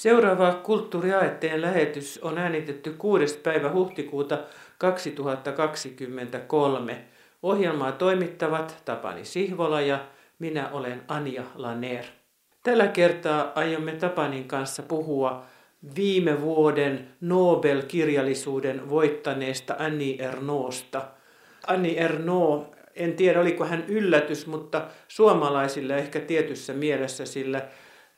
Seuraava kulttuuriaetteen lähetys on äänitetty 6. päivä huhtikuuta 2023. Ohjelmaa toimittavat Tapani Sihvola ja minä olen Anja Laner. Tällä kertaa aiomme Tapanin kanssa puhua viime vuoden Nobel-kirjallisuuden voittaneesta Annie Ernauxsta. Annie Ernaux, en tiedä oliko hän yllätys, mutta suomalaisille ehkä tietyssä mielessä, sillä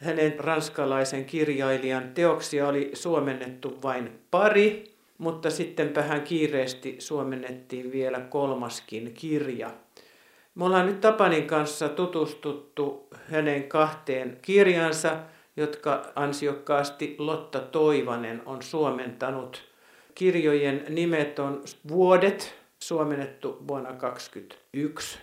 hänen ranskalaisen kirjailijan teoksia oli suomennettu vain pari, mutta sittenpä hän kiireesti suomennettiin vielä kolmaskin kirja. Me ollaan nyt Tapanin kanssa tutustuttu hänen kahteen kirjansa, jotka ansiokkaasti Lotta Toivanen on suomentanut. Kirjojen nimet on Vuodet, suomennettu vuonna 2021,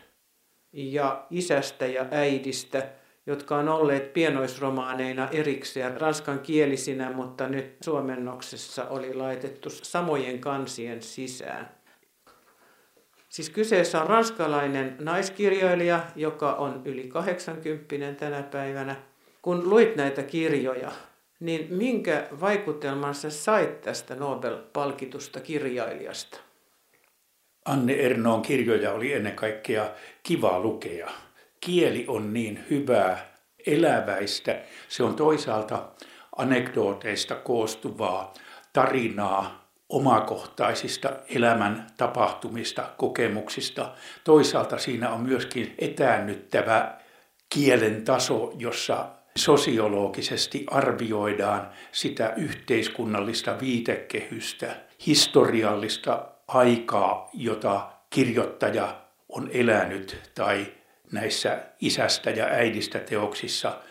ja Isästä ja äidistä – jotka on olleet pienoisromaaneina erikseen ranskankielisinä, mutta nyt suomennoksessa oli laitettu samojen kansien sisään. Siis kyseessä on ranskalainen naiskirjailija, joka on yli 80 tänä päivänä. Kun luit näitä kirjoja, niin minkä vaikutelman sä sait tästä Nobel-palkitusta kirjailijasta? Anne Ernoon kirjoja oli ennen kaikkea kiva lukea kieli on niin hyvää, eläväistä. Se on toisaalta anekdooteista koostuvaa tarinaa omakohtaisista elämän tapahtumista, kokemuksista. Toisaalta siinä on myöskin etäännyttävä kielen taso, jossa sosiologisesti arvioidaan sitä yhteiskunnallista viitekehystä, historiallista aikaa, jota kirjoittaja on elänyt tai näissä isästä ja äidistä teoksissa,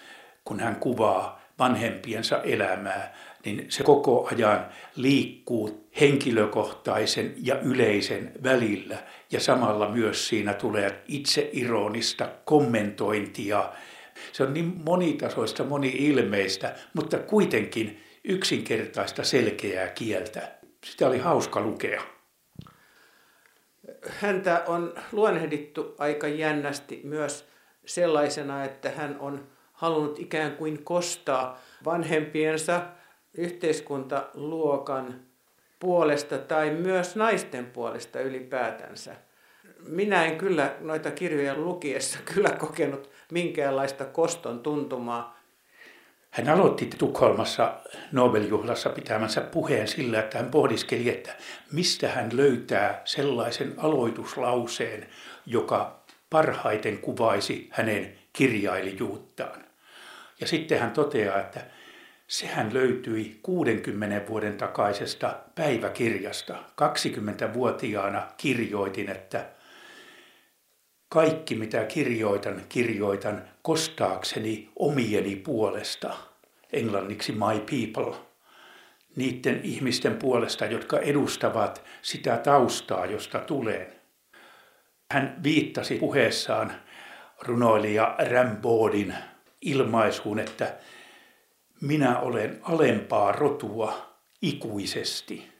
kun hän kuvaa vanhempiensa elämää, niin se koko ajan liikkuu henkilökohtaisen ja yleisen välillä. Ja samalla myös siinä tulee itseironista kommentointia. Se on niin monitasoista, moni-ilmeistä, mutta kuitenkin yksinkertaista, selkeää kieltä. Sitä oli hauska lukea häntä on luonnehdittu aika jännästi myös sellaisena, että hän on halunnut ikään kuin kostaa vanhempiensa yhteiskuntaluokan puolesta tai myös naisten puolesta ylipäätänsä. Minä en kyllä noita kirjoja lukiessa kyllä kokenut minkäänlaista koston tuntumaa, hän aloitti Tukholmassa Nobeljuhlassa pitämänsä puheen sillä, että hän pohdiskeli, että mistä hän löytää sellaisen aloituslauseen, joka parhaiten kuvaisi hänen kirjailijuuttaan. Ja sitten hän toteaa, että sehän löytyi 60 vuoden takaisesta päiväkirjasta. 20-vuotiaana kirjoitin, että kaikki mitä kirjoitan, kirjoitan kostaakseni omieni puolesta, englanniksi my people, niiden ihmisten puolesta, jotka edustavat sitä taustaa, josta tulen. Hän viittasi puheessaan runoilija Rambaudin ilmaisuun, että minä olen alempaa rotua ikuisesti –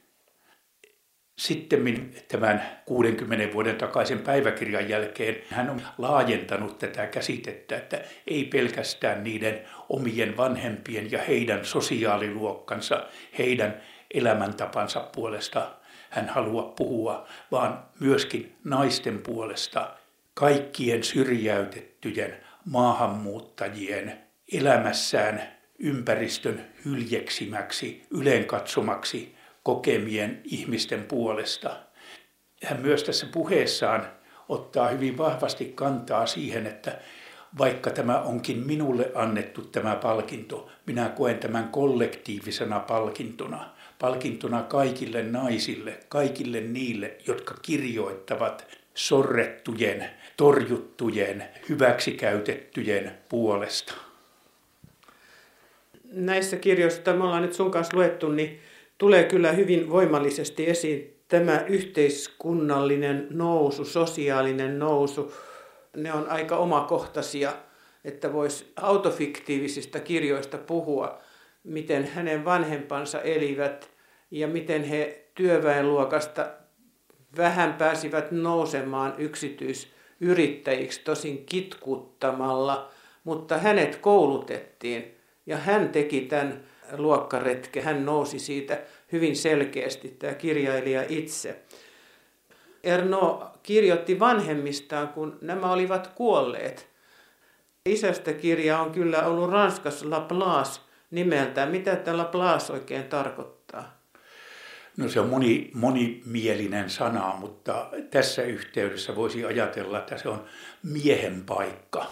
sitten tämän 60 vuoden takaisen päiväkirjan jälkeen hän on laajentanut tätä käsitettä, että ei pelkästään niiden omien vanhempien ja heidän sosiaaliluokkansa, heidän elämäntapansa puolesta hän haluaa puhua, vaan myöskin naisten puolesta, kaikkien syrjäytettyjen maahanmuuttajien elämässään ympäristön hyljeksimäksi, ylenkatsomaksi kokemien ihmisten puolesta. Hän myös tässä puheessaan ottaa hyvin vahvasti kantaa siihen, että vaikka tämä onkin minulle annettu tämä palkinto, minä koen tämän kollektiivisena palkintona. Palkintona kaikille naisille, kaikille niille, jotka kirjoittavat sorrettujen, torjuttujen, hyväksikäytettyjen puolesta. Näissä kirjoissa, joita me ollaan nyt sun kanssa luettu, niin tulee kyllä hyvin voimallisesti esiin tämä yhteiskunnallinen nousu, sosiaalinen nousu. Ne on aika omakohtaisia, että voisi autofiktiivisista kirjoista puhua, miten hänen vanhempansa elivät ja miten he työväenluokasta vähän pääsivät nousemaan yksityisyrittäjiksi, tosin kitkuttamalla, mutta hänet koulutettiin ja hän teki tämän luokkaretke. Hän nousi siitä hyvin selkeästi, tämä kirjailija itse. Erno kirjoitti vanhemmistaan, kun nämä olivat kuolleet. Isästä kirja on kyllä ollut Ranskassa Laplace nimeltään. Mitä tämä Laplace oikein tarkoittaa? No se on moni, monimielinen sana, mutta tässä yhteydessä voisi ajatella, että se on miehen paikka,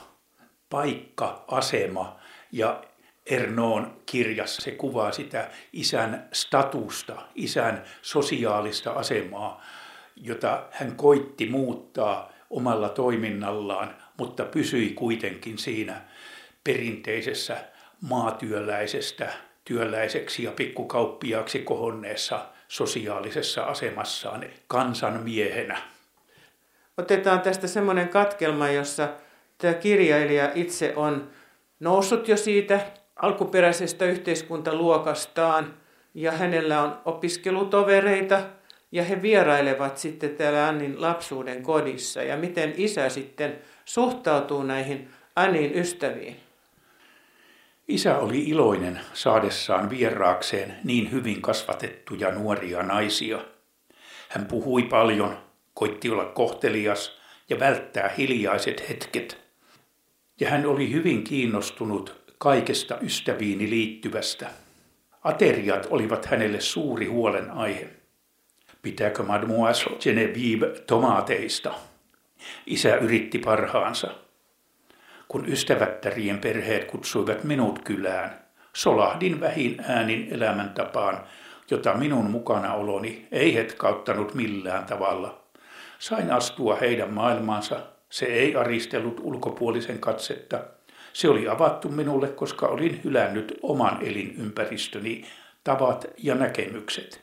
paikka, asema ja Ernoon kirjassa se kuvaa sitä isän statusta, isän sosiaalista asemaa, jota hän koitti muuttaa omalla toiminnallaan, mutta pysyi kuitenkin siinä perinteisessä maatyöläisestä työläiseksi ja pikkukauppiaaksi kohonneessa sosiaalisessa asemassaan kansanmiehenä. Otetaan tästä semmoinen katkelma, jossa tämä kirjailija itse on noussut jo siitä alkuperäisestä yhteiskuntaluokastaan ja hänellä on opiskelutovereita ja he vierailevat sitten täällä Annin lapsuuden kodissa ja miten isä sitten suhtautuu näihin Annin ystäviin. Isä oli iloinen saadessaan vieraakseen niin hyvin kasvatettuja nuoria naisia. Hän puhui paljon, koitti olla kohtelias ja välttää hiljaiset hetket. Ja hän oli hyvin kiinnostunut kaikesta ystäviini liittyvästä. Ateriat olivat hänelle suuri huolenaihe. Pitääkö mademoiselle Genevieve tomaateista? Isä yritti parhaansa. Kun ystävättärien perheet kutsuivat minut kylään, solahdin vähin äänin elämäntapaan, jota minun mukanaoloni ei hetkauttanut millään tavalla. Sain astua heidän maailmaansa. Se ei aristellut ulkopuolisen katsetta. Se oli avattu minulle, koska olin hylännyt oman elinympäristöni tavat ja näkemykset.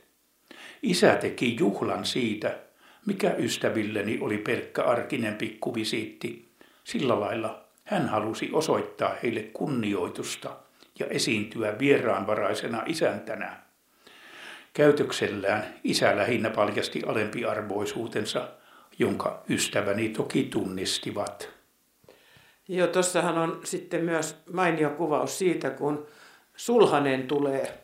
Isä teki juhlan siitä, mikä ystävilleni oli pelkkä arkinen pikkuvisiitti. Sillä lailla hän halusi osoittaa heille kunnioitusta ja esiintyä vieraanvaraisena isäntänä. Käytöksellään isä lähinnä paljasti alempiarvoisuutensa, jonka ystäväni toki tunnistivat. Joo, tuossahan on sitten myös mainio kuvaus siitä, kun sulhanen tulee.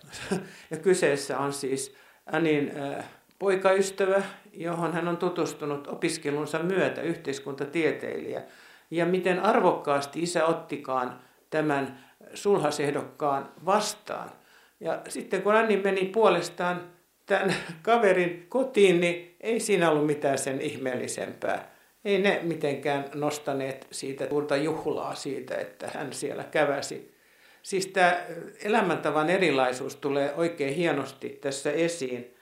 Ja kyseessä on siis Anin äh, poikaystävä, johon hän on tutustunut opiskelunsa myötä, yhteiskuntatieteilijä ja miten arvokkaasti isä ottikaan tämän sulhasehdokkaan vastaan. Ja sitten kun Anni meni puolestaan tämän kaverin kotiin, niin ei siinä ollut mitään sen ihmeellisempää. Ei ne mitenkään nostaneet siitä suurta juhlaa siitä, että hän siellä käväsi. Siis tämä elämäntavan erilaisuus tulee oikein hienosti tässä esiin.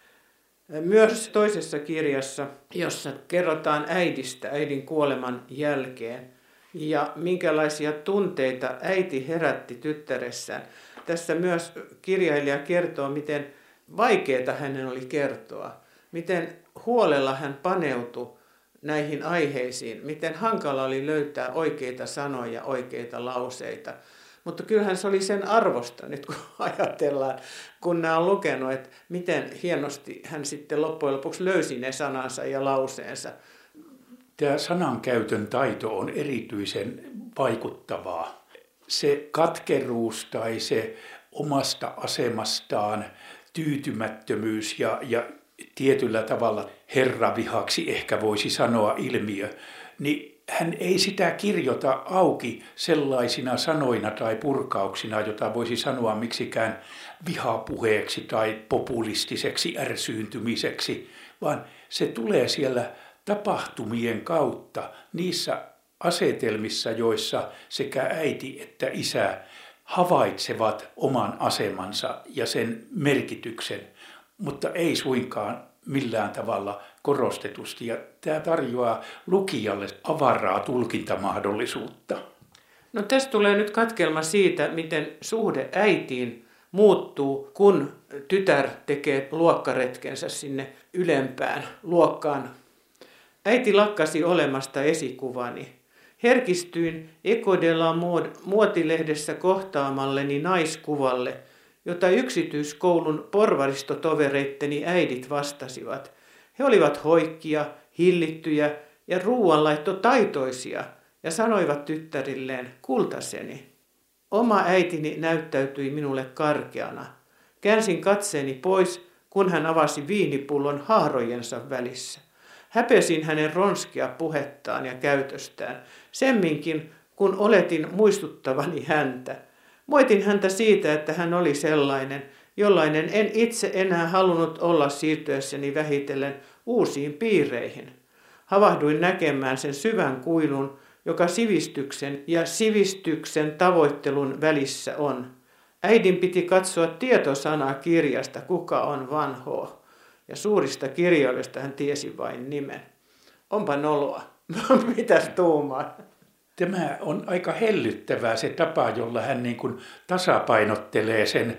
Myös toisessa kirjassa, jossa kerrotaan äidistä äidin kuoleman jälkeen, ja minkälaisia tunteita äiti herätti tyttäressään. Tässä myös kirjailija kertoo, miten vaikeaa hänen oli kertoa, miten huolella hän paneutui näihin aiheisiin, miten hankala oli löytää oikeita sanoja, oikeita lauseita. Mutta kyllähän se oli sen arvosta nyt, kun ajatellaan, kun nämä on lukenut, että miten hienosti hän sitten loppujen lopuksi löysi ne sanansa ja lauseensa tämä sanankäytön taito on erityisen vaikuttavaa. Se katkeruus tai se omasta asemastaan tyytymättömyys ja, ja tietyllä tavalla herravihaksi ehkä voisi sanoa ilmiö, niin hän ei sitä kirjoita auki sellaisina sanoina tai purkauksina, jota voisi sanoa miksikään vihapuheeksi tai populistiseksi ärsyyntymiseksi, vaan se tulee siellä tapahtumien kautta niissä asetelmissa, joissa sekä äiti että isä havaitsevat oman asemansa ja sen merkityksen, mutta ei suinkaan millään tavalla korostetusti. Ja tämä tarjoaa lukijalle avaraa tulkintamahdollisuutta. No tässä tulee nyt katkelma siitä, miten suhde äitiin muuttuu, kun tytär tekee luokkaretkensä sinne ylempään luokkaan Äiti lakkasi olemasta esikuvani. Herkistyin Mode muotilehdessä kohtaamalleni naiskuvalle, jota yksityiskoulun porvaristotovereitteni äidit vastasivat. He olivat hoikkia, hillittyjä ja ruuanlaitto taitoisia ja sanoivat tyttärilleen kultaseni. Oma äitini näyttäytyi minulle karkeana, Käänsin katseeni pois, kun hän avasi viinipullon haarojensa välissä. Häpesin hänen ronskia puhettaan ja käytöstään, semminkin kun oletin muistuttavani häntä. Moitin häntä siitä, että hän oli sellainen, jollainen en itse enää halunnut olla siirtyessäni vähitellen uusiin piireihin. Havahduin näkemään sen syvän kuilun, joka sivistyksen ja sivistyksen tavoittelun välissä on. Äidin piti katsoa tietosanaa kirjasta, kuka on vanhoa, ja suurista kirjoista hän tiesi vain nimen. Onpa noloa. Mitäs tuumaa? Tämä on aika hellyttävää se tapa, jolla hän niin kuin tasapainottelee sen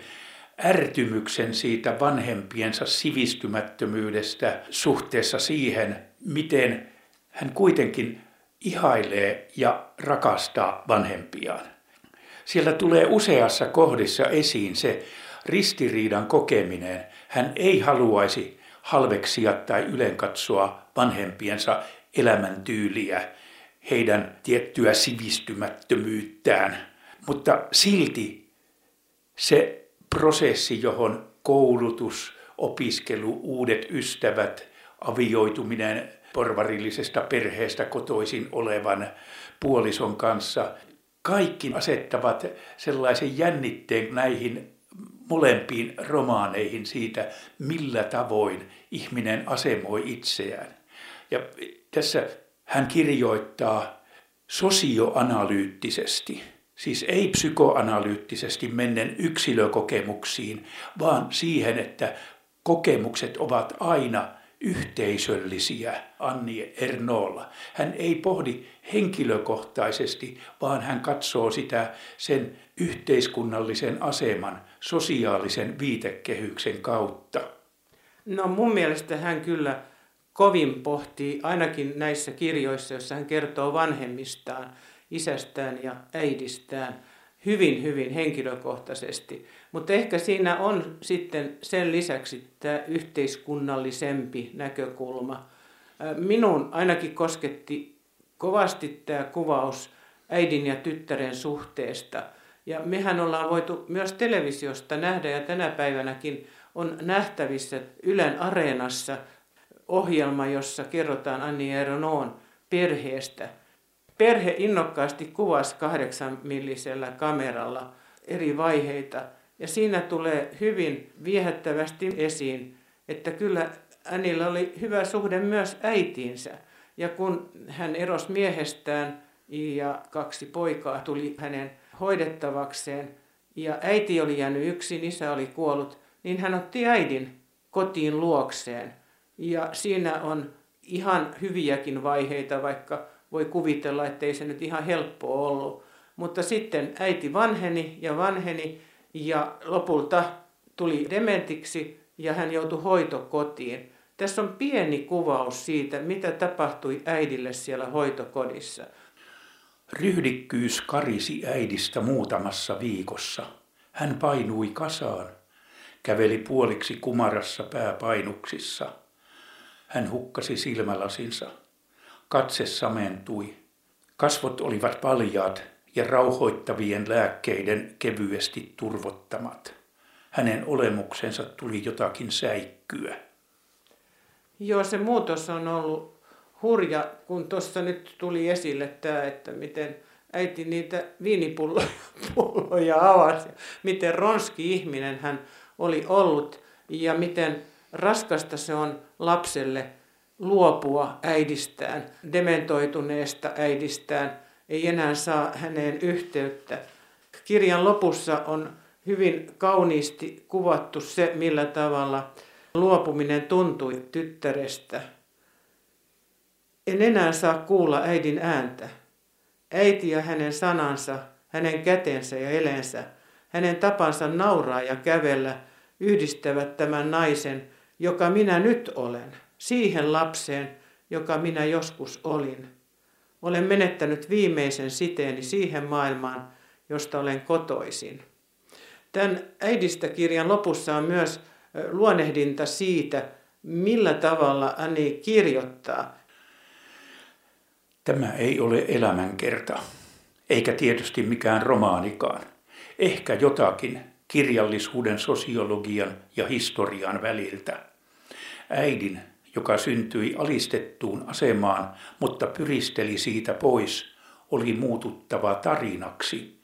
ärtymyksen siitä vanhempiensa sivistymättömyydestä suhteessa siihen, miten hän kuitenkin ihailee ja rakastaa vanhempiaan. Siellä tulee useassa kohdissa esiin se ristiriidan kokeminen. Hän ei haluaisi halveksia tai ylenkatsoa vanhempiensa elämäntyyliä, heidän tiettyä sivistymättömyyttään, mutta silti se prosessi, johon koulutus, opiskelu, uudet ystävät, avioituminen porvarillisesta perheestä kotoisin olevan puolison kanssa, kaikki asettavat sellaisen jännitteen näihin molempiin romaaneihin siitä, millä tavoin ihminen asemoi itseään. Ja tässä hän kirjoittaa sosioanalyyttisesti Siis ei psykoanalyyttisesti mennen yksilökokemuksiin, vaan siihen, että kokemukset ovat aina yhteisöllisiä Anni Ernolla. Hän ei pohdi henkilökohtaisesti, vaan hän katsoo sitä sen yhteiskunnallisen aseman, sosiaalisen viitekehyksen kautta. No mun mielestä hän kyllä kovin pohtii, ainakin näissä kirjoissa, joissa hän kertoo vanhemmistaan, isästään ja äidistään hyvin, hyvin henkilökohtaisesti. Mutta ehkä siinä on sitten sen lisäksi tämä yhteiskunnallisempi näkökulma. Minun ainakin kosketti kovasti tämä kuvaus äidin ja tyttären suhteesta. Ja mehän ollaan voitu myös televisiosta nähdä ja tänä päivänäkin on nähtävissä Ylen areenassa ohjelma, jossa kerrotaan Anni Eronoon perheestä – Perhe innokkaasti kuvasi kahdeksan millisellä kameralla eri vaiheita ja siinä tulee hyvin viehättävästi esiin, että kyllä Anilla oli hyvä suhde myös äitiinsä. Ja kun hän erosi miehestään ja kaksi poikaa tuli hänen hoidettavakseen ja äiti oli jäänyt yksin, isä oli kuollut, niin hän otti äidin kotiin luokseen. Ja siinä on ihan hyviäkin vaiheita, vaikka voi kuvitella, että ei se nyt ihan helppoa ollut. Mutta sitten äiti vanheni ja vanheni ja lopulta tuli dementiksi ja hän joutui hoitokotiin. Tässä on pieni kuvaus siitä, mitä tapahtui äidille siellä hoitokodissa. Ryhdikkyys karisi äidistä muutamassa viikossa. Hän painui kasaan, käveli puoliksi kumarassa pääpainuksissa. Hän hukkasi silmälasinsa. Katse samentui. Kasvot olivat paljaat ja rauhoittavien lääkkeiden kevyesti turvottamat. Hänen olemuksensa tuli jotakin säikkyä. Joo, se muutos on ollut hurja, kun tuossa nyt tuli esille tämä, että miten äiti niitä viinipulloja avasi, miten ronski ihminen hän oli ollut ja miten raskasta se on lapselle luopua äidistään, dementoituneesta äidistään, ei enää saa häneen yhteyttä. Kirjan lopussa on hyvin kauniisti kuvattu se, millä tavalla luopuminen tuntui tyttärestä. En enää saa kuulla äidin ääntä. Äiti ja hänen sanansa, hänen kätensä ja elensä, hänen tapansa nauraa ja kävellä yhdistävät tämän naisen, joka minä nyt olen siihen lapseen, joka minä joskus olin. Olen menettänyt viimeisen siteeni siihen maailmaan, josta olen kotoisin. Tämän äidistä kirjan lopussa on myös luonehdinta siitä, millä tavalla Anni kirjoittaa. Tämä ei ole elämänkerta, eikä tietysti mikään romaanikaan. Ehkä jotakin kirjallisuuden, sosiologian ja historian väliltä. Äidin, joka syntyi alistettuun asemaan, mutta pyristeli siitä pois, oli muututtava tarinaksi,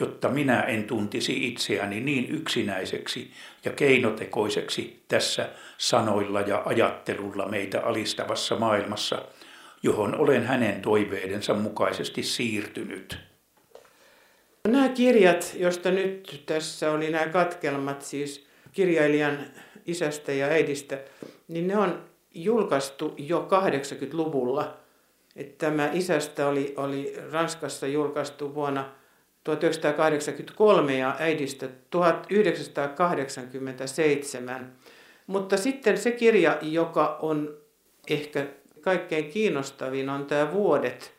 jotta minä en tuntisi itseäni niin yksinäiseksi ja keinotekoiseksi tässä sanoilla ja ajattelulla meitä alistavassa maailmassa, johon olen hänen toiveidensa mukaisesti siirtynyt. Nämä kirjat, joista nyt tässä oli nämä katkelmat, siis kirjailijan isästä ja äidistä, niin ne on julkaistu jo 80-luvulla. Että tämä isästä oli, oli Ranskassa julkaistu vuonna 1983 ja äidistä 1987. Mutta sitten se kirja, joka on ehkä kaikkein kiinnostavin, on tämä Vuodet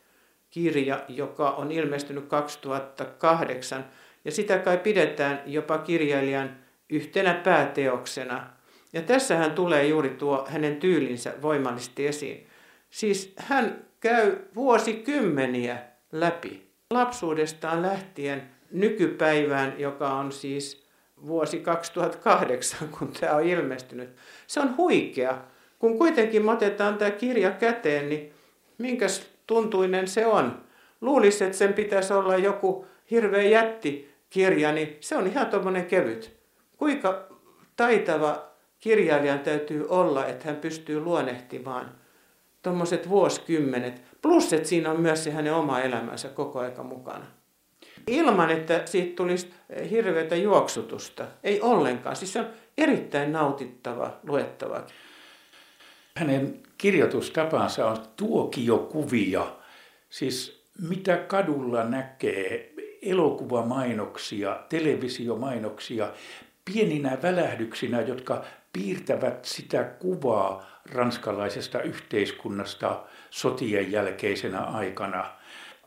kirja, joka on ilmestynyt 2008. Ja sitä kai pidetään jopa kirjailijan yhtenä pääteoksena. Ja tässähän tulee juuri tuo hänen tyylinsä voimallisesti esiin. Siis hän käy vuosikymmeniä läpi lapsuudestaan lähtien nykypäivään, joka on siis vuosi 2008, kun tämä on ilmestynyt. Se on huikea. Kun kuitenkin otetaan tämä kirja käteen, niin minkäs tuntuinen se on? Luulisi, että sen pitäisi olla joku hirveä jättikirja, niin se on ihan tuommoinen kevyt. Kuinka taitava kirjailijan täytyy olla, että hän pystyy luonnehtimaan tuommoiset vuosikymmenet. Plus, että siinä on myös se hänen oma elämänsä koko aika mukana. Ilman, että siitä tulisi hirveätä juoksutusta. Ei ollenkaan. Siis se on erittäin nautittava luettava. Hänen kirjoitustapansa on tuokiokuvia. Siis mitä kadulla näkee, elokuvamainoksia, televisiomainoksia, pieninä välähdyksinä, jotka piirtävät sitä kuvaa ranskalaisesta yhteiskunnasta sotien jälkeisenä aikana.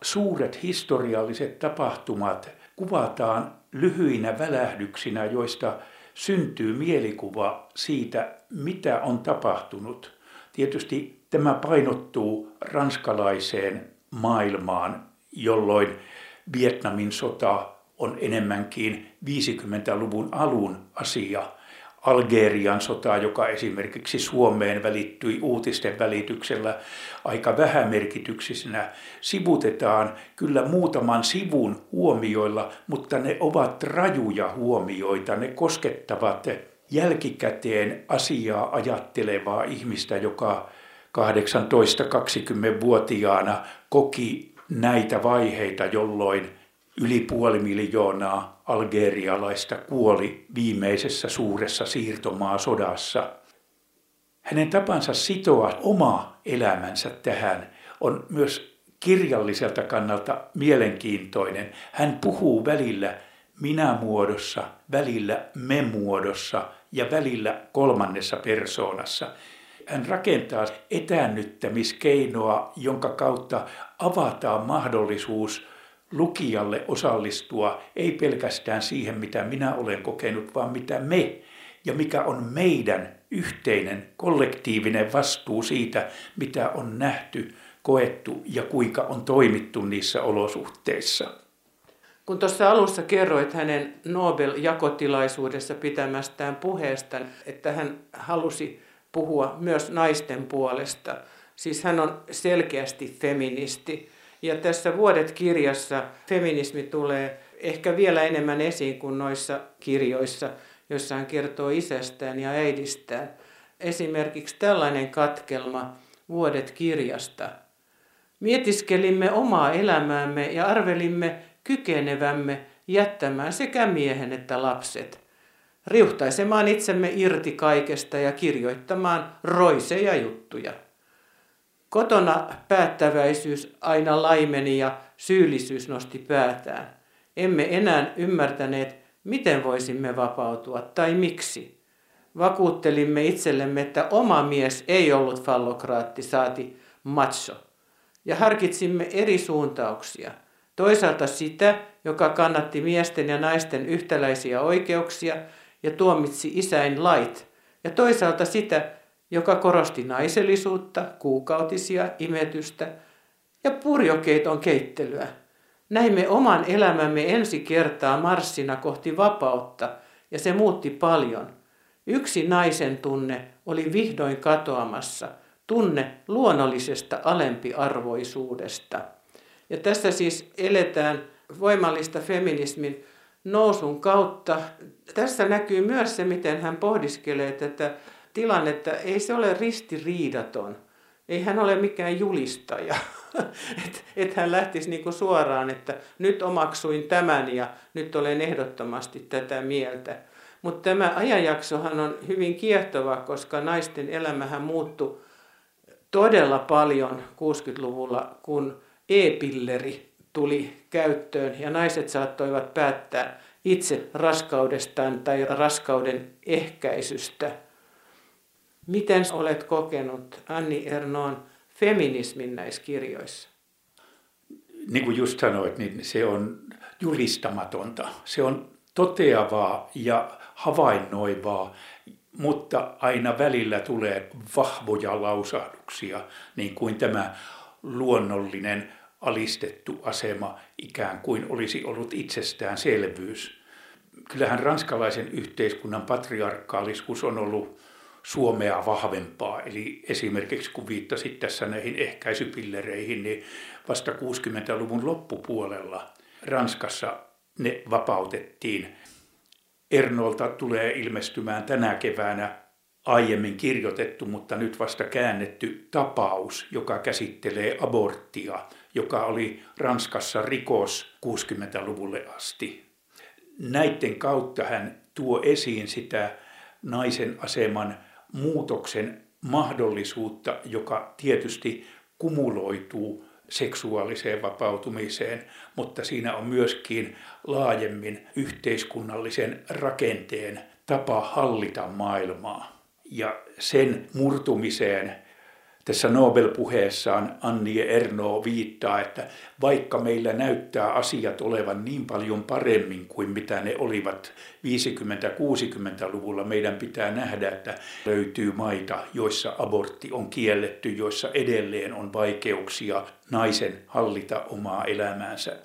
Suuret historialliset tapahtumat kuvataan lyhyinä välähdyksinä, joista syntyy mielikuva siitä, mitä on tapahtunut. Tietysti tämä painottuu ranskalaiseen maailmaan, jolloin Vietnamin sota on enemmänkin 50-luvun alun asia. Algerian sota, joka esimerkiksi Suomeen välittyi uutisten välityksellä aika vähämerkityksisenä, sivutetaan kyllä muutaman sivun huomioilla, mutta ne ovat rajuja huomioita. Ne koskettavat jälkikäteen asiaa ajattelevaa ihmistä, joka 18-20-vuotiaana koki näitä vaiheita, jolloin Yli puoli miljoonaa algerialaista kuoli viimeisessä suuressa siirtomaasodassa. Hänen tapansa sitoa oma elämänsä tähän on myös kirjalliselta kannalta mielenkiintoinen. Hän puhuu välillä minä-muodossa, välillä me-muodossa ja välillä kolmannessa persoonassa. Hän rakentaa etäännyttämiskeinoa, jonka kautta avataan mahdollisuus – lukijalle osallistua ei pelkästään siihen, mitä minä olen kokenut, vaan mitä me ja mikä on meidän yhteinen kollektiivinen vastuu siitä, mitä on nähty, koettu ja kuinka on toimittu niissä olosuhteissa. Kun tuossa alussa kerroit hänen Nobel-jakotilaisuudessa pitämästään puheesta, että hän halusi puhua myös naisten puolesta. Siis hän on selkeästi feministi. Ja tässä Vuodet-kirjassa feminismi tulee ehkä vielä enemmän esiin kuin noissa kirjoissa, joissa hän kertoo isästään ja äidistään. Esimerkiksi tällainen katkelma Vuodet-kirjasta. Mietiskelimme omaa elämäämme ja arvelimme kykenevämme jättämään sekä miehen että lapset. Riuhtaisemaan itsemme irti kaikesta ja kirjoittamaan roiseja juttuja. Kotona päättäväisyys aina laimeni ja syyllisyys nosti päätään. Emme enää ymmärtäneet, miten voisimme vapautua tai miksi. Vakuuttelimme itsellemme, että oma mies ei ollut fallokraatti, saati macho. Ja harkitsimme eri suuntauksia. Toisaalta sitä, joka kannatti miesten ja naisten yhtäläisiä oikeuksia ja tuomitsi isäin lait. Ja toisaalta sitä, joka korosti naisellisuutta, kuukautisia, imetystä ja purjokeiton keittelyä. Näimme oman elämämme ensi kertaa marssina kohti vapautta, ja se muutti paljon. Yksi naisen tunne oli vihdoin katoamassa, tunne luonnollisesta alempiarvoisuudesta. Ja tässä siis eletään voimallista feminismin nousun kautta. Tässä näkyy myös se, miten hän pohdiskelee tätä tilannetta. Ei se ole ristiriidaton. Ei hän ole mikään julistaja. että et hän lähtisi niinku suoraan, että nyt omaksuin tämän ja nyt olen ehdottomasti tätä mieltä. Mutta tämä ajanjaksohan on hyvin kiehtova, koska naisten elämähän muuttui todella paljon 60-luvulla, kun e-pilleri tuli käyttöön ja naiset saattoivat päättää itse raskaudestaan tai raskauden ehkäisystä. Miten olet kokenut Anni Ernoon feminismin näissä kirjoissa? Niin kuin just sanoit, niin se on julistamatonta. Se on toteavaa ja havainnoivaa, mutta aina välillä tulee vahvoja lausahduksia, niin kuin tämä luonnollinen alistettu asema ikään kuin olisi ollut itsestäänselvyys. Kyllähän ranskalaisen yhteiskunnan patriarkaalisuus on ollut Suomea vahvempaa. Eli esimerkiksi kun viittasit tässä näihin ehkäisypillereihin, niin vasta 60-luvun loppupuolella Ranskassa ne vapautettiin. Ernolta tulee ilmestymään tänä keväänä aiemmin kirjoitettu, mutta nyt vasta käännetty tapaus, joka käsittelee aborttia, joka oli Ranskassa rikos 60-luvulle asti. Näiden kautta hän tuo esiin sitä naisen aseman muutoksen mahdollisuutta, joka tietysti kumuloituu seksuaaliseen vapautumiseen, mutta siinä on myöskin laajemmin yhteiskunnallisen rakenteen tapa hallita maailmaa. Ja sen murtumiseen tässä Nobel-puheessaan Annie Erno viittaa, että vaikka meillä näyttää asiat olevan niin paljon paremmin kuin mitä ne olivat 50-60-luvulla, meidän pitää nähdä, että löytyy maita, joissa abortti on kielletty, joissa edelleen on vaikeuksia naisen hallita omaa elämäänsä.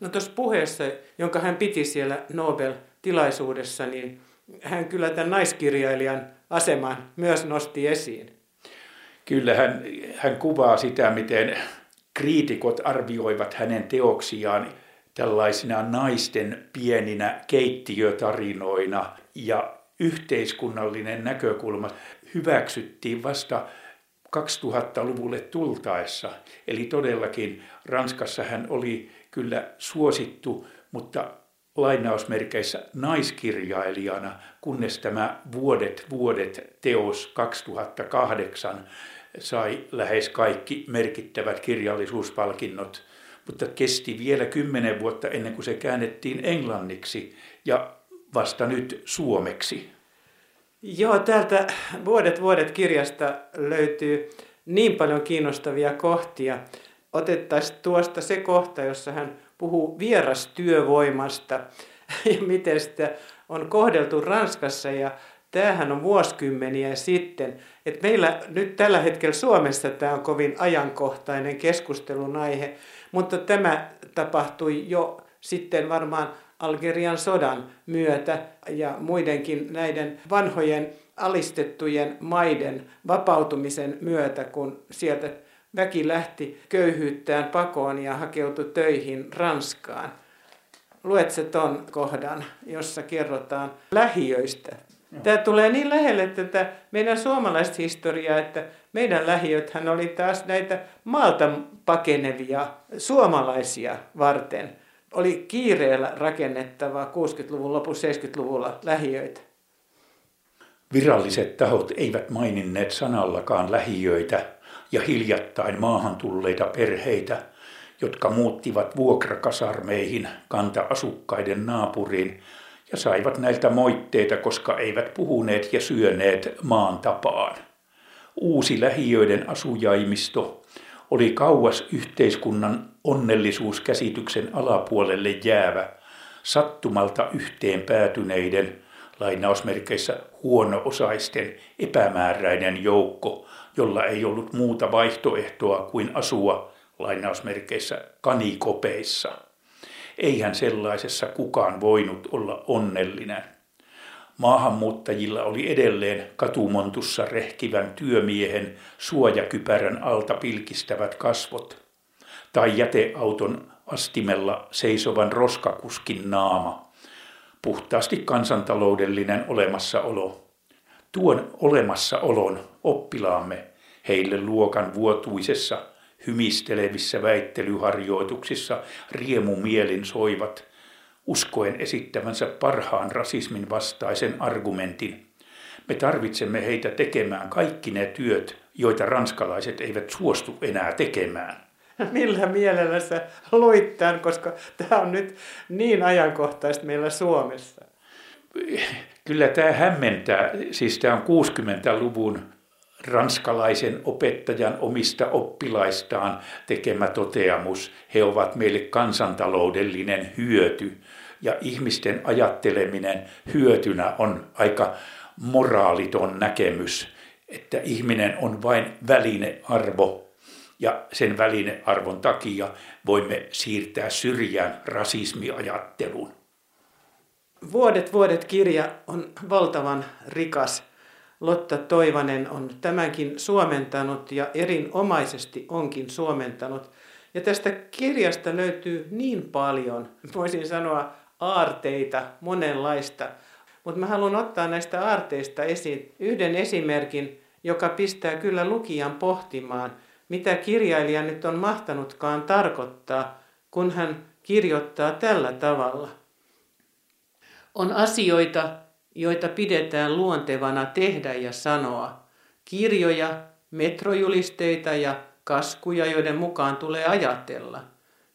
No tuossa puheessa, jonka hän piti siellä Nobel-tilaisuudessa, niin hän kyllä tämän naiskirjailijan aseman myös nosti esiin. Kyllä hän, hän kuvaa sitä, miten kriitikot arvioivat hänen teoksiaan tällaisina naisten pieninä keittiötarinoina ja yhteiskunnallinen näkökulma hyväksyttiin vasta 2000-luvulle tultaessa. Eli todellakin Ranskassa hän oli kyllä suosittu, mutta lainausmerkeissä naiskirjailijana, kunnes tämä Vuodet vuodet teos 2008 sai lähes kaikki merkittävät kirjallisuuspalkinnot, mutta kesti vielä kymmenen vuotta ennen kuin se käännettiin englanniksi ja vasta nyt suomeksi. Joo, täältä Vuodet vuodet kirjasta löytyy niin paljon kiinnostavia kohtia. Otettaisiin tuosta se kohta, jossa hän puhuu vierastyövoimasta ja miten sitä on kohdeltu Ranskassa ja tämähän on vuosikymmeniä sitten. Et meillä nyt tällä hetkellä Suomessa tämä on kovin ajankohtainen keskustelun aihe, mutta tämä tapahtui jo sitten varmaan Algerian sodan myötä ja muidenkin näiden vanhojen alistettujen maiden vapautumisen myötä, kun sieltä väki lähti köyhyyttään pakoon ja hakeutui töihin Ranskaan. Luet se ton kohdan, jossa kerrotaan lähiöistä. Tämä tulee niin lähelle tätä meidän suomalaista historiaa, että meidän lähiöthän oli taas näitä maalta pakenevia suomalaisia varten. Oli kiireellä rakennettava 60-luvun lopussa 70-luvulla lähiöitä. Viralliset tahot eivät maininneet sanallakaan lähiöitä ja hiljattain maahan tulleita perheitä, jotka muuttivat vuokrakasarmeihin kanta-asukkaiden naapuriin ja saivat näiltä moitteita, koska eivät puhuneet ja syöneet maan tapaan. Uusi lähiöiden asujaimisto oli kauas yhteiskunnan onnellisuuskäsityksen alapuolelle jäävä, sattumalta yhteen päätyneiden, lainausmerkeissä huono-osaisten epämääräinen joukko, jolla ei ollut muuta vaihtoehtoa kuin asua lainausmerkeissä kanikopeissa. Eihän sellaisessa kukaan voinut olla onnellinen. Maahanmuuttajilla oli edelleen katumontussa rehkivän työmiehen suojakypärän alta pilkistävät kasvot tai jäteauton astimella seisovan roskakuskin naama. Puhtaasti kansantaloudellinen olemassaolo. Tuon olemassaolon oppilaamme heille luokan vuotuisessa hymistelevissä väittelyharjoituksissa riemumielin soivat, uskoen esittävänsä parhaan rasismin vastaisen argumentin. Me tarvitsemme heitä tekemään kaikki ne työt, joita ranskalaiset eivät suostu enää tekemään. Millä mielellä sä luit tämän, koska tämä on nyt niin ajankohtaista meillä Suomessa? Kyllä tämä hämmentää. Siis tämä on 60-luvun ranskalaisen opettajan omista oppilaistaan tekemä toteamus. He ovat meille kansantaloudellinen hyöty ja ihmisten ajatteleminen hyötynä on aika moraaliton näkemys, että ihminen on vain välinearvo ja sen välinearvon takia voimme siirtää syrjään rasismiajattelun. Vuodet vuodet kirja on valtavan rikas. Lotta Toivanen on tämänkin suomentanut ja erinomaisesti onkin suomentanut. Ja tästä kirjasta löytyy niin paljon, voisin sanoa aarteita, monenlaista. Mutta mä haluan ottaa näistä aarteista esiin yhden esimerkin, joka pistää kyllä lukijan pohtimaan – mitä kirjailija nyt on mahtanutkaan tarkoittaa, kun hän kirjoittaa tällä tavalla. On asioita, joita pidetään luontevana tehdä ja sanoa. Kirjoja, metrojulisteita ja kaskuja, joiden mukaan tulee ajatella.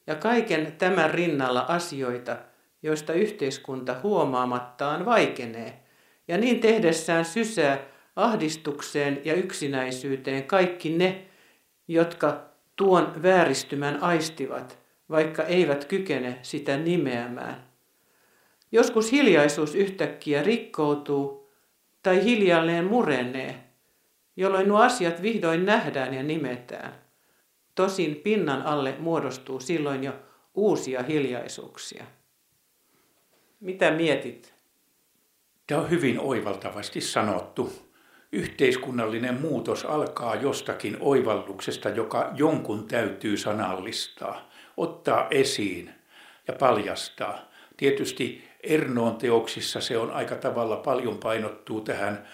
Ja kaiken tämän rinnalla asioita, joista yhteiskunta huomaamattaan vaikenee. Ja niin tehdessään sysää ahdistukseen ja yksinäisyyteen kaikki ne, jotka tuon vääristymän aistivat, vaikka eivät kykene sitä nimeämään. Joskus hiljaisuus yhtäkkiä rikkoutuu tai hiljalleen murenee, jolloin nuo asiat vihdoin nähdään ja nimetään. Tosin pinnan alle muodostuu silloin jo uusia hiljaisuuksia. Mitä mietit? Tämä on hyvin oivaltavasti sanottu yhteiskunnallinen muutos alkaa jostakin oivalluksesta, joka jonkun täytyy sanallistaa, ottaa esiin ja paljastaa. Tietysti Ernoon teoksissa se on aika tavalla paljon painottuu tähän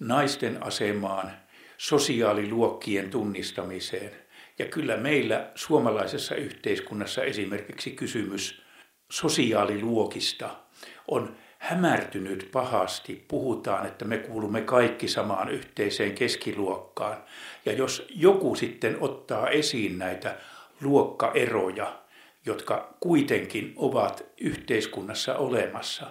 naisten asemaan, sosiaaliluokkien tunnistamiseen. Ja kyllä meillä suomalaisessa yhteiskunnassa esimerkiksi kysymys sosiaaliluokista on hämärtynyt pahasti. Puhutaan, että me kuulumme kaikki samaan yhteiseen keskiluokkaan. Ja jos joku sitten ottaa esiin näitä luokkaeroja, jotka kuitenkin ovat yhteiskunnassa olemassa,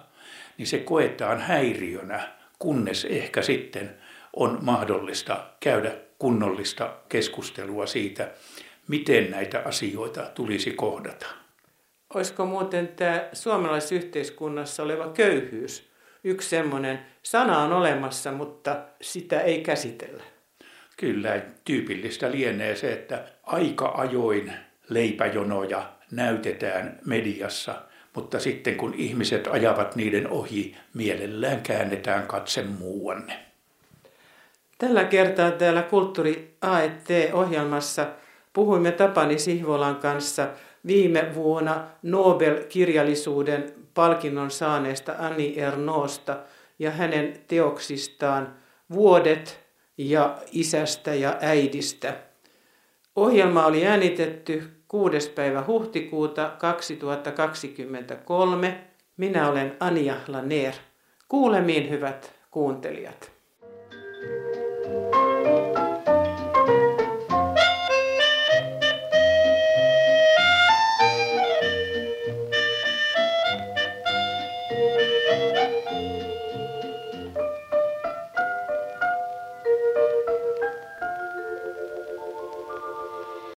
niin se koetaan häiriönä, kunnes ehkä sitten on mahdollista käydä kunnollista keskustelua siitä, miten näitä asioita tulisi kohdata. Olisiko muuten tämä suomalaisyhteiskunnassa oleva köyhyys yksi semmoinen, sana on olemassa, mutta sitä ei käsitellä? Kyllä, tyypillistä lienee se, että aika ajoin leipäjonoja näytetään mediassa, mutta sitten kun ihmiset ajavat niiden ohi, mielellään käännetään katse muuanne. Tällä kertaa täällä Kulttuuri AET-ohjelmassa puhuimme Tapani Sihvolan kanssa – viime vuonna Nobel-kirjallisuuden palkinnon saaneesta Anni Ernoosta ja hänen teoksistaan Vuodet ja isästä ja äidistä. Ohjelma oli äänitetty 6. päivä huhtikuuta 2023. Minä olen Anja Laneer. Kuulemiin hyvät kuuntelijat. thank you